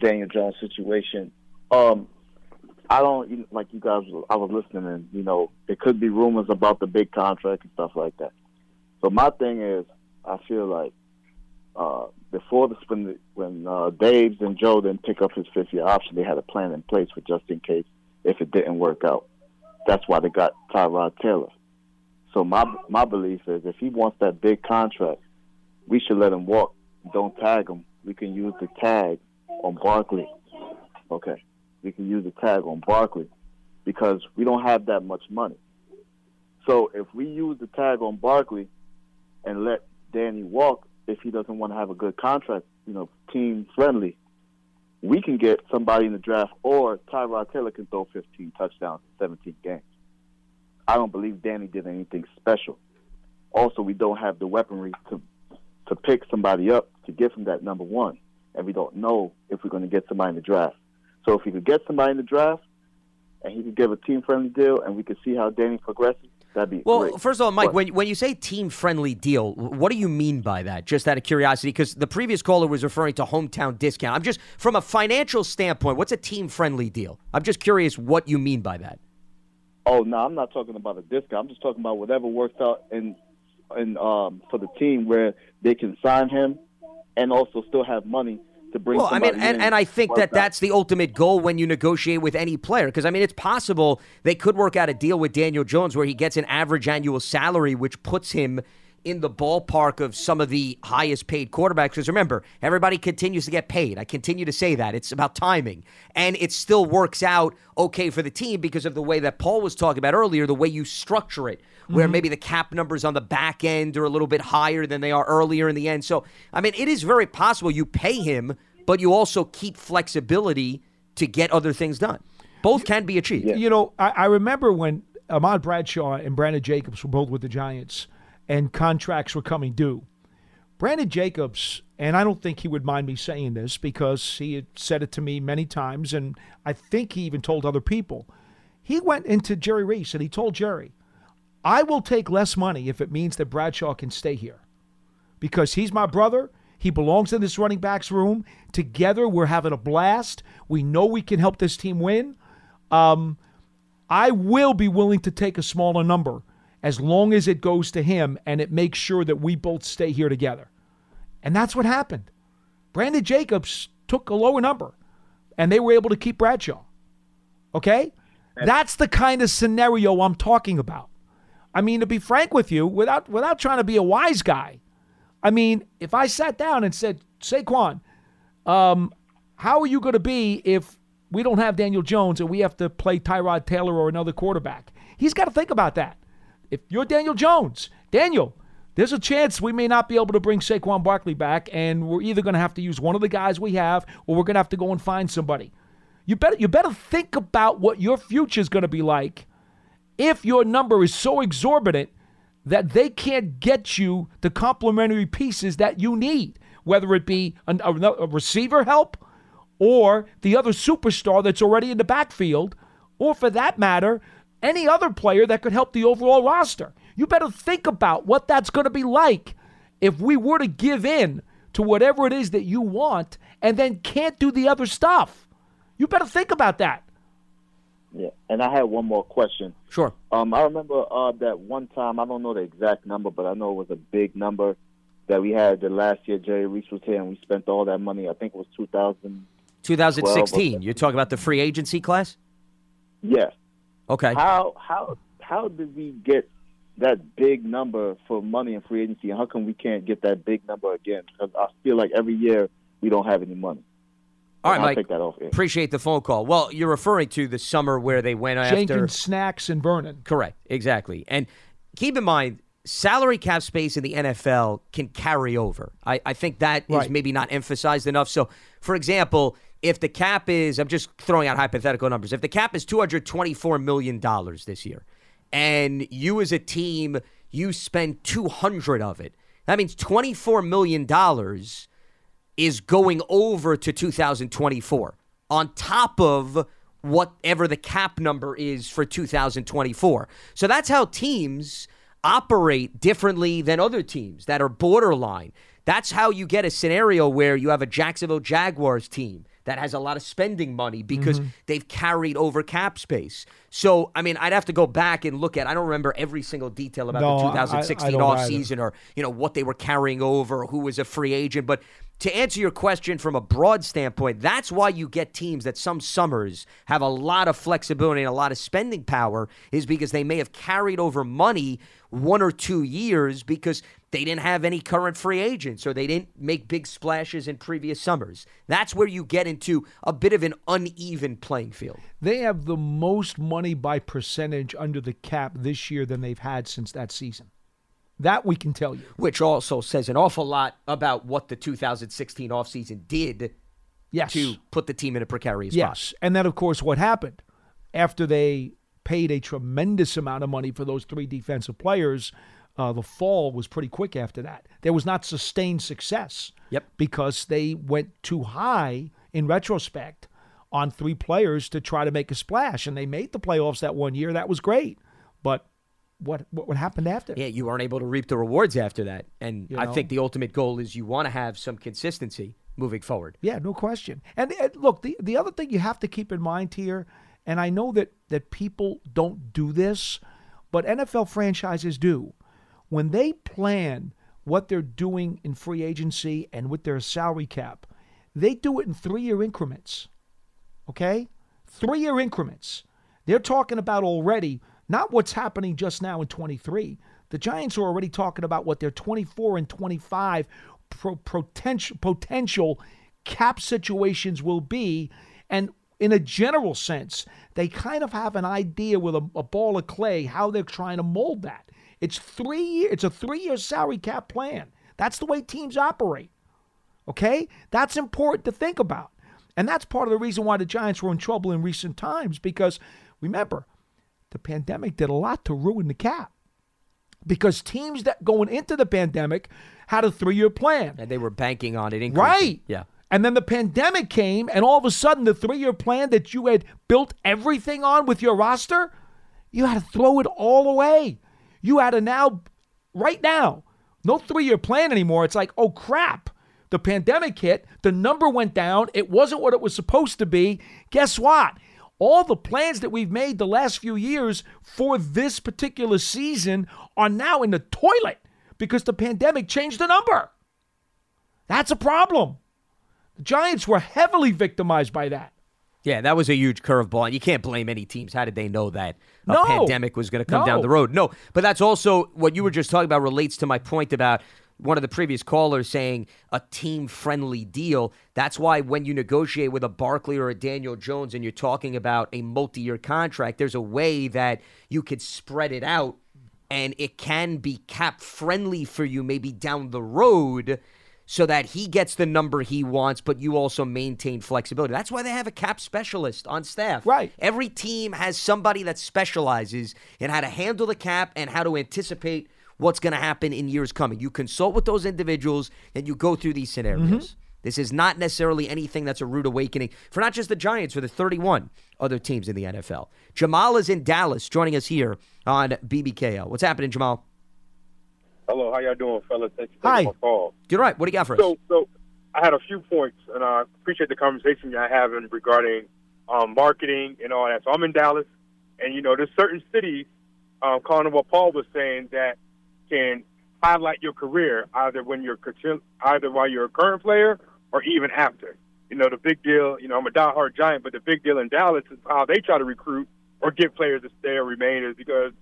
Daniel Jones situation. Um, I don't like you guys. I was listening, and you know, it could be rumors about the big contract and stuff like that. So my thing is, I feel like uh, before the when when uh, Dave's and Joe didn't pick up his fifth year option, they had a plan in place for just in case if it didn't work out. That's why they got Tyrod Taylor. So my my belief is if he wants that big contract, we should let him walk. Don't tag him. We can use the tag on Barkley. Okay, we can use the tag on Barkley because we don't have that much money. So if we use the tag on Barkley and let Danny walk, if he doesn't want to have a good contract, you know, team friendly, we can get somebody in the draft, or Tyrod Taylor can throw 15 touchdowns in 17 games. I don't believe Danny did anything special. Also, we don't have the weaponry to to pick somebody up to give him that number one, and we don't know if we're going to get somebody in the draft. So if we could get somebody in the draft, and he could give a team friendly deal, and we could see how Danny progresses, that'd be Well, great. first of all, Mike, But- when, when you say team friendly deal, what do you mean by that? Just out of curiosity, because the previous caller was referring to hometown discount. I'm just, from a financial standpoint, what's a team friendly deal? I'm just curious what you mean by that. Oh no, I'm not talking about a discount. I'm just talking about whatever works out in in um for the team where they can sign him and also still have money to bring. Well, I mean, and, and I think that out. that's the ultimate goal when you negotiate with any player. Because, I mean, it's possible they could work out a deal with Daniel Jones where he gets an average annual salary, which puts him in the ballpark of some of the highest paid quarterbacks. Because remember, everybody continues to get paid. I continue to say that. It's about timing. And it still works out okay for the team because of the way that Paul was talking about earlier, the way you structure it, where Mhm. maybe the cap numbers on the back end are a little bit higher than they are earlier in the end. So, I mean, it is very possible you pay him, but you also keep flexibility to get other things done. Both can be achieved. You know, I, I remember when Ahmad Bradshaw and Brandon Jacobs were both with the Giants and contracts were coming due. Brandon Jacobs, and I don't think he would mind me saying this because he had said it to me many times, and I think he even told other people. He went into Jerry Reese and he told Jerry, I will take less money if it means that Bradshaw can stay here because he's my brother. He belongs in this running backs room. Together, we're having a blast. We know we can help this team win. Um, I will be willing to take a smaller number as long as it goes to him and it makes sure that we both stay here together. And that's what happened. Brandon Jacobs took a lower number and they were able to keep Bradshaw. Okay? That's the kind of scenario I'm talking about. I mean, to be frank with you, without without trying to be a wise guy, I mean, if I sat down and said, Saquon, um, how are you going to be if we don't have Daniel Jones and we have to play Tyrod Taylor or another quarterback? He's got to think about that. If you're Daniel Jones, Daniel, there's a chance we may not be able to bring Saquon Barkley back, and we're either going to have to use one of the guys we have, or we're going to have to go and find somebody. You better you better think about what your future is going to be like if your number is so exorbitant that they can't get you the complementary pieces that you need, whether it be a, a receiver help or the other superstar that's already in the backfield, or for that matter, any other player that could help the overall roster. You better think about what that's going to be like if we were to give in to whatever it is that you want and then can't do the other stuff. You better think about that. Yeah, and I had one more question. Sure. Um, I remember uh, that one time. I don't know the exact number, but I know it was a big number. that we had the last year Jerry Reese was here and we spent all that money. I think it was 2000. 2016. You're talking about the free agency class? Yes. Okay. How how how did we get that big number for money in free agency? And how come we can't get that big number again? Because I feel like every year we don't have any money. All right, I'll Mike. take that off. Appreciate the phone call. Well, you're referring to the summer where they went after. Jenkins, Snacks, and Vernon. Correct. Exactly. And keep in mind, salary cap space in the NFL can carry over. I, I think that is Right. maybe not emphasized enough. So, for example, if the cap is, I'm just throwing out hypothetical numbers, if the cap is $224 million this year, and you as a team, you spend 200 of it, that means $24 million is going over to 2024 on top of whatever the cap number is for 2024. So that's how teams operate differently than other teams that are borderline. That's how you get a scenario where you have a Jacksonville Jaguars team that has a lot of spending money because Mm-hmm. they've carried over cap space. So, I mean, I'd have to go back and look at I don't remember every single detail about No, the I- I- I 2016 don't either. offseason or, you know, what they were carrying over, or who was a free agent, but to answer your question from a broad standpoint, that's why you get teams that some summers have a lot of flexibility and a lot of spending power, is because they may have carried over money one or two years because they didn't have any current free agents or they didn't make big splashes in previous summers. That's where you get into a bit of an uneven playing field. They have the most money by percentage under the cap this year than they've had since that season. That we can tell you. Which also says an awful lot about what the 2016 offseason did Yes. to put the team in a precarious spot. Yes. And then, of course, what happened after they paid a tremendous amount of money for those three defensive players, uh, the fall was pretty quick after that. There was not sustained success. Yep. Because they went too high in retrospect on three players to try to make a splash. And they made the playoffs that one year. That was great. But what what, what happened after? Yeah, you weren't able to reap the rewards after that. And You I think the ultimate goal is you want to have some consistency moving forward. Yeah, no question. And, and look, the the other thing you have to keep in mind here, and I know that that people don't do this, but NFL franchises do. When they plan what they're doing in free agency and with their salary cap, they do it in three-year increments. Okay? Three-year increments. They're talking about already not what's happening just now in 23. The Giants are already talking about what their 24 and 25 pro- potential potential cap situations will be and in a general sense, they kind of have an idea with a, a ball of clay how they're trying to mold that. It's three year, it's a three-year salary cap plan. That's the way teams operate. Okay? That's important to think about. And that's part of the reason why the Giants were in trouble in recent times because remember, the pandemic did a lot to ruin the cap. Because teams that going into the pandemic had a three year plan. And they were banking on it increasing. Right. Yeah. And then the pandemic came, and all of a sudden, the three year plan that you had built everything on with your roster, you had to throw it all away. You had to now, right now, no three year plan anymore. It's like, oh crap, the pandemic hit, the number went down, it wasn't what it was supposed to be. Guess what? All the plans that we've made the last few years for this particular season are now in the toilet because the pandemic changed the number. That's a problem. The Giants were heavily victimized by that. Yeah, that was a huge curveball, and you can't blame any teams. How did they know that a No. pandemic was going to come No. down the road? No, but that's also what you were just talking about relates to my point about one of the previous callers saying a team-friendly deal. That's why when you negotiate with a Barkley or a Daniel Jones and you're talking about a multi-year contract, there's a way that you could spread it out and it can be cap friendly for you maybe down the road so that he gets the number he wants, but you also maintain flexibility. That's why they have a cap specialist on staff. Right. Every team has somebody that specializes in how to handle the cap and how to anticipate what's going to happen in years coming. You consult with those individuals and you go through these scenarios. Mm-hmm. This is not necessarily anything that's a rude awakening for not just the Giants, for the 31 other teams in the NFL. Jamal is in Dallas joining us here on BBKL. What's happening, Jamal? Hello, how y'all doing, fellas? Thanks for Hi. taking my call. Good, right. What do you got for us? So, so I had a few points, and I appreciate the conversation y'all having regarding um, marketing and all that. So I'm in Dallas, and you know, there's certain cities, um, calling what Paul was saying, that can highlight your career either when you're either while you're a current player or even after. You know, the big deal. You know, I'm a diehard Giant, but the big deal in Dallas is how they try to recruit or get players to stay or remain is because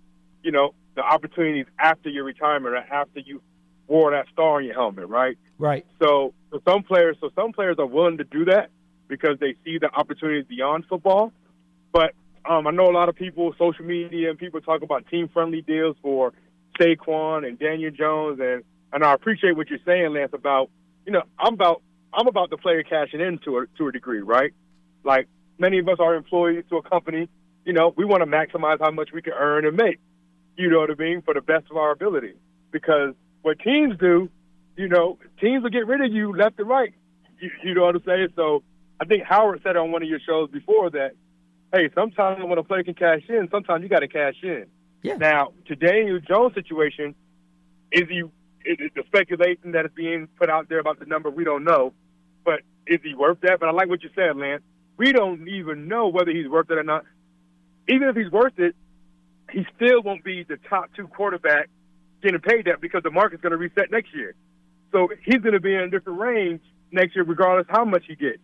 you know the opportunities after your retirement or after you wore that star on your helmet, right? Right. So, so some players, so some players are willing to do that because they see the opportunities beyond football. But um, I know a lot of people, social media, and people talk about team-friendly deals for Saquon and Daniel Jones, and and I appreciate what you're saying, Lance. About you know, I'm about I'm about the player cashing in to a to a degree, right? Like many of us are employees to a company. You know, we want to maximize how much we can earn and make. You know what I mean? For the best of our ability. Because what teams do, you know, teams will get rid of you left and right. You, you know what I'm saying? So I think Howard said on one of your shows before that, hey, sometimes when a player can cash in, sometimes you got to cash in. Yeah. Now, to Daniel Jones' situation, is he is it the speculation that is being put out there about the number? We don't know, but is he worth that? But I like what you said, Lance. We don't even know whether he's worth it or not. Even if he's worth it, he still won't be the top two quarterback getting paid that because the market's going to reset next year. So he's going to be in a different range next year, regardless how much he gets.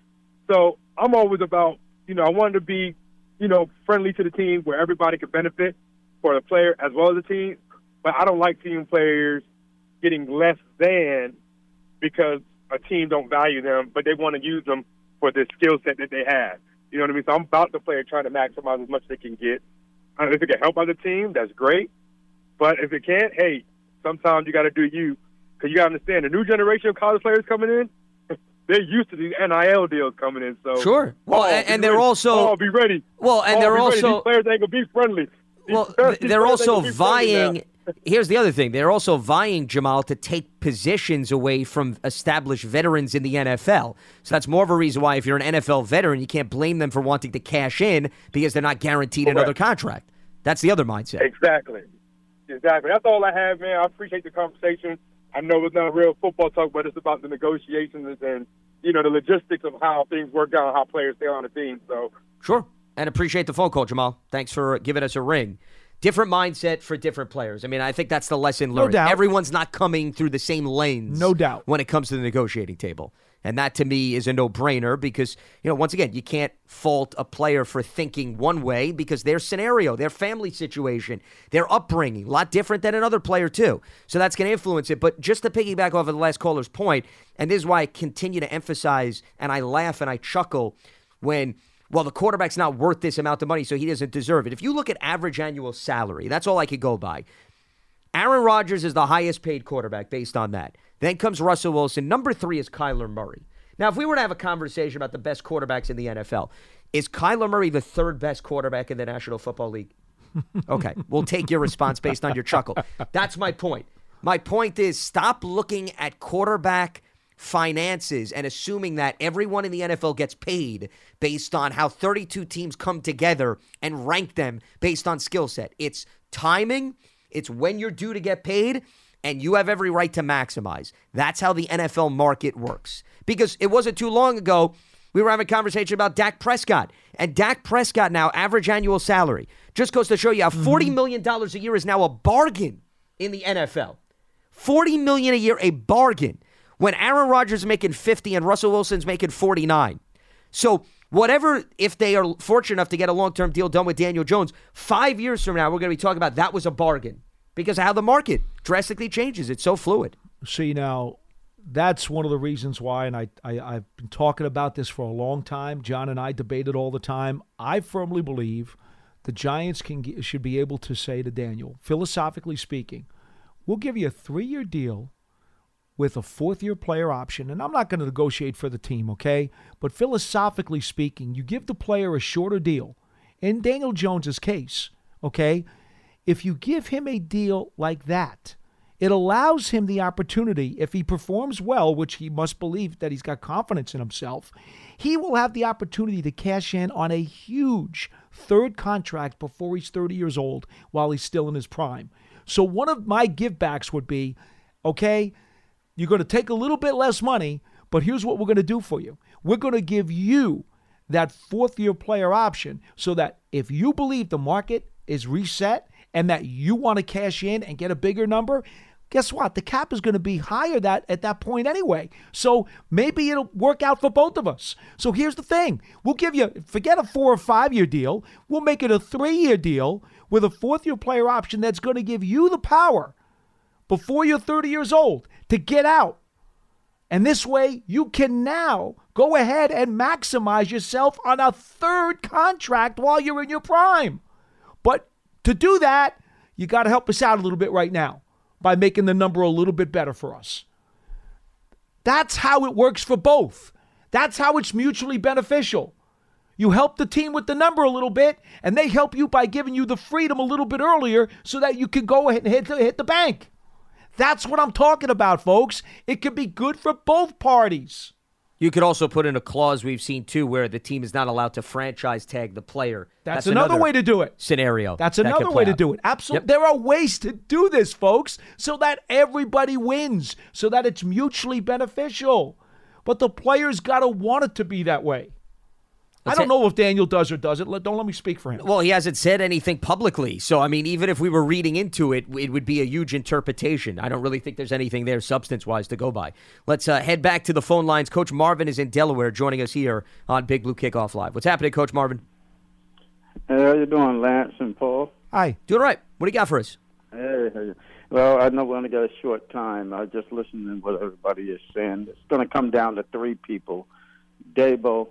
So I'm always about, you know, I wanted to be, you know, friendly to the team where everybody could benefit for the player as well as the team. But I don't like team players getting less than because a team don't value them, but they want to use them for the skill set that they have. You know what I mean? So I'm about the player trying to maximize as much as they can get. Uh, if it can help other team, that's great. But if it can't, hey, sometimes you got to do you because you got to understand the new generation of college players coming in. They're used to these NIL deals coming in, so Sure. Well, Oh, and, and they're ready. also oh, be ready. Well, and Oh, they're be ready. also these players ain't gonna be friendly. These Well, players- they're also gonna be friendly now. vying. Here's the other thing: they're also vying Jamal to take positions away from established veterans in the NFL. So that's more of a reason why, if you're an NFL veteran, you can't blame them for wanting to cash in because they're not guaranteed another contract. That's the other mindset. Exactly. Exactly. That's all I have, man. I appreciate the conversation. I know it's not real football talk, but it's about the negotiations and you know the logistics of how things work out, and how players stay on the team. So Sure. And appreciate the phone call, Jamal. Thanks for giving us a ring. Different mindset for different players. I mean, I think that's the lesson No learned. doubt. Everyone's not coming through the same lens. No doubt. When it comes to the negotiating table. And that to me is a no brainer because, you know, once again, you can't fault a player for thinking one way because their scenario, their family situation, their upbringing, a lot different than another player, too. So that's going to influence it. But just to piggyback off of the last caller's point, and this is why I continue to emphasize and I laugh and I chuckle when well, the quarterback's not worth this amount of money, so he doesn't deserve it. If you look at average annual salary, that's all I could go by. Aaron Rodgers is the highest paid quarterback based on that. Then comes Russell Wilson. Number three is Kyler Murray. Now, if we were to have a conversation about the best quarterbacks in the NFL, is Kyler Murray the third best quarterback in the National Football League? Okay, we'll take your response based on your chuckle. That's my point. My point is stop looking at quarterback finances and assuming that everyone in the NFL gets paid based on how 32 teams come together and rank them based on skill set. It's timing, it's when you're due to get paid, and you have every right to maximize. That's how the NFL market works. Because it wasn't too long ago we were having a conversation about Dak Prescott. And Dak Prescott now, average annual salary, just goes to show you how mm-hmm. $40 million a year is now a bargain in the NFL. 40 million a year, a bargain. When Aaron Rodgers is making 50 and Russell Wilson's making 49. So whatever, if they are fortunate enough to get a long-term deal done with Daniel Jones, five years from now, we're going to be talking about that was a bargain because how the market drastically changes. It's so fluid. See now, that's one of the reasons why, and I, I I've been talking about this for a long time. John and I debate it all the time. I firmly believe the Giants can should be able to say to Daniel, philosophically speaking, we'll give you a three-year deal with a fourth-year player option, and I'm not going to negotiate for the team, okay? But philosophically speaking, you give the player a shorter deal. In Daniel Jones's case, okay, if you give him a deal like that, it allows him the opportunity, if he performs well, which he must believe that he's got confidence in himself, he will have the opportunity to cash in on a huge third contract before he's 30 years old while he's still in his prime. So one of my givebacks would be, okay, you're going to take a little bit less money, but here's what we're going to do for you. We're going to give you that fourth year player option so that if you believe the market is reset and that you want to cash in and get a bigger number, guess what? The cap is going to be higher that at that point anyway. So maybe it'll work out for both of us. So here's the thing: we'll give you forget a four or five year deal. We'll make it a three year deal with a fourth year player option that's going to give you the power before you're 30 years old to get out. And this way, you can now go ahead and maximize yourself on a third contract while you're in your prime. But to do that, you got to help us out a little bit right now by making the number a little bit better for us. That's how it works for both. That's how it's mutually beneficial. You help the team with the number a little bit, and they help you by giving you the freedom a little bit earlier so that you can go ahead and hit the, hit the bank. That's what I'm talking about, folks. It could be good for both parties. You could also put in a clause we've seen too where the team is not allowed to franchise tag the player. That's, another, way to do it. Scenario. That's another could way to do it. Absolutely. Yep. There are ways to do this, folks, so that everybody wins, so that it's mutually beneficial. But the players got to want it to be that way. I don't know if Daniel does or doesn't. Let- Don't let me speak for him. Well, he hasn't said anything publicly. So, I mean, even if we were reading into it, it would be a huge interpretation. I don't really think there's anything there substance wise to go by. Let's uh, head back to the phone lines. Coach Marvin is in Delaware joining us here on Big Blue Kickoff Live. What's happening, Coach Marvin? Hey, how you doing, Lance and Paul? Hi. Doing all right. What do you got for us? Hey, how you- well, I know we only got a short time. I just listening to what everybody is saying. It's going to come down to three people: Daboll,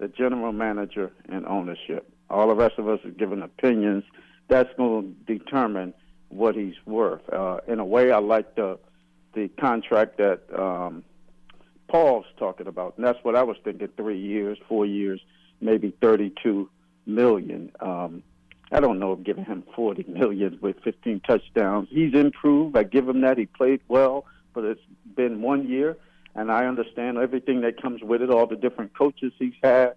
the general manager, and ownership. All the rest of us are giving opinions. That's going to determine what he's worth. Uh, in a way, I like the the contract that um, Paul's talking about, and that's what I was thinking: three years, four years, maybe thirty-two million. Um, I don't know giving him forty million with fifteen touchdowns. He's improved. I give him that. He played well, but it's been one year, and I understand everything that comes with it, all the different coaches he's had.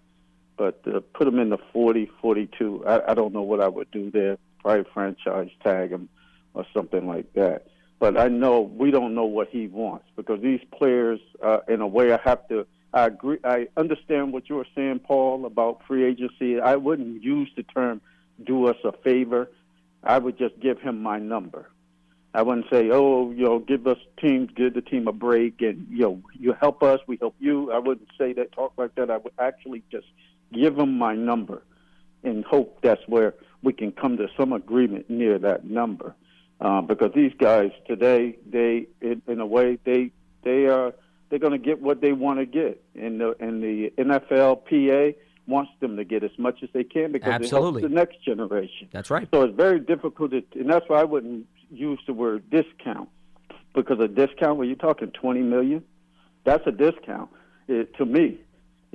But uh, put him in the 40, 42. I, I don't know what I would do there. Probably franchise tag him or something like that. But I know we don't know what he wants because these players, uh, in a way, I have to. I agree. I understand what you were saying, Paul, about free agency. I wouldn't use the term "do us a favor." I would just give him my number. I wouldn't say, "Oh, you know, give us teams, give the team a break, and you know, you help us, we help you." I wouldn't say that, talk like that. I would actually just give them my number, and hope that's where we can come to some agreement near that number. Uh, because these guys today, they, in, in a way, they they are they're going to get what they want to get, and the and the NFLPA wants them to get as much as they can because Absolutely. it helps the next generation. That's right. So it's very difficult, to, and that's why I wouldn't use the word discount because a discount when you're talking 20 million, that's a discount it, to me.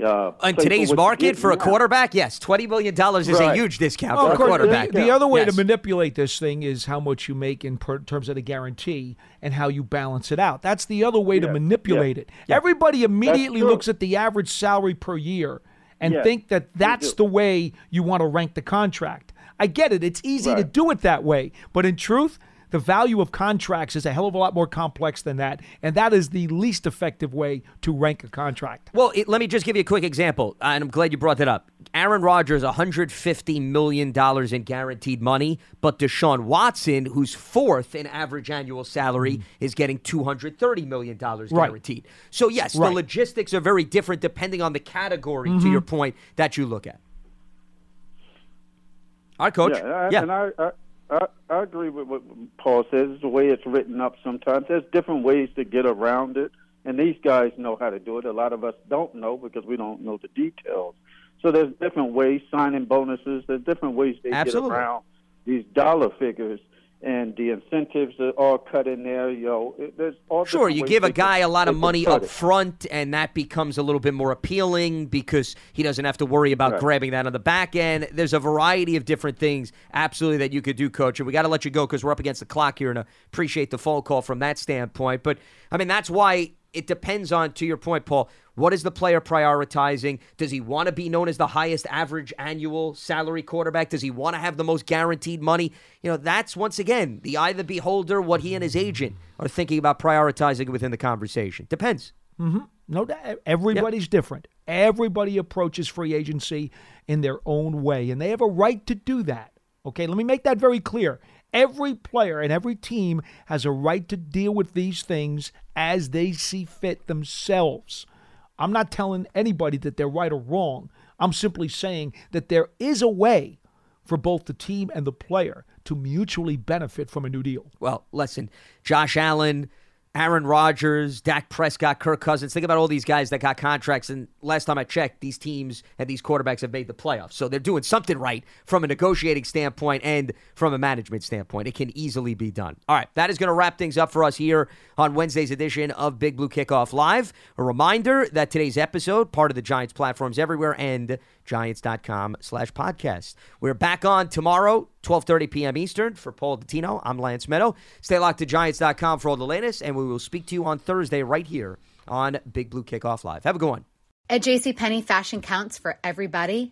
Uh, In today's market for a now. quarterback, yes, $20 million is a huge discount Well, for of a quarterback. The, the other way Yes. to manipulate this thing is how much you make in per, terms of the guarantee and how you balance it out. That's the other way to manipulate yeah, it. Everybody immediately looks at the average salary per year and Yeah, think that that's the way you want to rank the contract. I get it. It's easy to do it that way. But in truth, the value of contracts is a hell of a lot more complex than that. And that is the least effective way to rank a contract. Well, it, let me just give you a quick example, and I'm glad you brought that up. Aaron Rodgers, $150 million in guaranteed money, but Deshaun Watson, who's fourth in average annual salary, is getting $230 million guaranteed. Right. So, yes, Right. the logistics are very different depending on the category, to Mhm. your point, that you look at. All right, Coach. Yeah, I, Yeah. and I, I, I, I agree with what Paul says. It's the way it's written up sometimes. There's different ways to get around it, and these guys know how to do it. A lot of us don't know because we don't know the details. So there's different ways, signing bonuses. There's different ways they Absolutely. get around these dollar figures, and the incentives are all cut in there. You know, there's all Sure, you give a guy a lot of money up it. front, and that becomes a little bit more appealing because he doesn't have to worry about Right. grabbing that on the back end. There's a variety of different things, absolutely, that you could do, Coach. And we got to let you go because we're up against the clock here, and I appreciate the phone call from that standpoint. But I mean, that's why it depends on, to your point, Paul. What is the player prioritizing? Does he want to be known as the highest average annual salary quarterback? Does he want to have the most guaranteed money? You know, that's once again the eye of the beholder, what he and his agent are thinking about prioritizing within the conversation. Depends. Mm-hmm. No doubt. Everybody's different. Everybody approaches free agency in their own way, and they have a right to do that. Okay, let me make that very clear. Every player and every team has a right to deal with these things as they see fit themselves. I'm not telling anybody that they're right or wrong. I'm simply saying that there is a way for both the team and the player to mutually benefit from a new deal. Well, listen, Josh Allen, Aaron Rodgers, Dak Prescott, Kirk Cousins. Think about all these guys that got contracts. And last time I checked, these teams and these quarterbacks have made the playoffs. So they're doing something right from a negotiating standpoint and from a management standpoint. It can easily be done. All right, that is going to wrap things up for us here on Wednesday's edition of Big Blue Kickoff Live. A reminder that today's episode, part of the Giants platforms everywhere, and giants.com slash podcast. We're back on tomorrow, 12.30 p.m. Eastern. For Paul Dottino, I'm Lance Medow. Stay locked to giants.com for all the latest, and we will speak to you on Thursday right here on Big Blue Kickoff Live. Have a good one. At JCPenney, fashion counts for everybody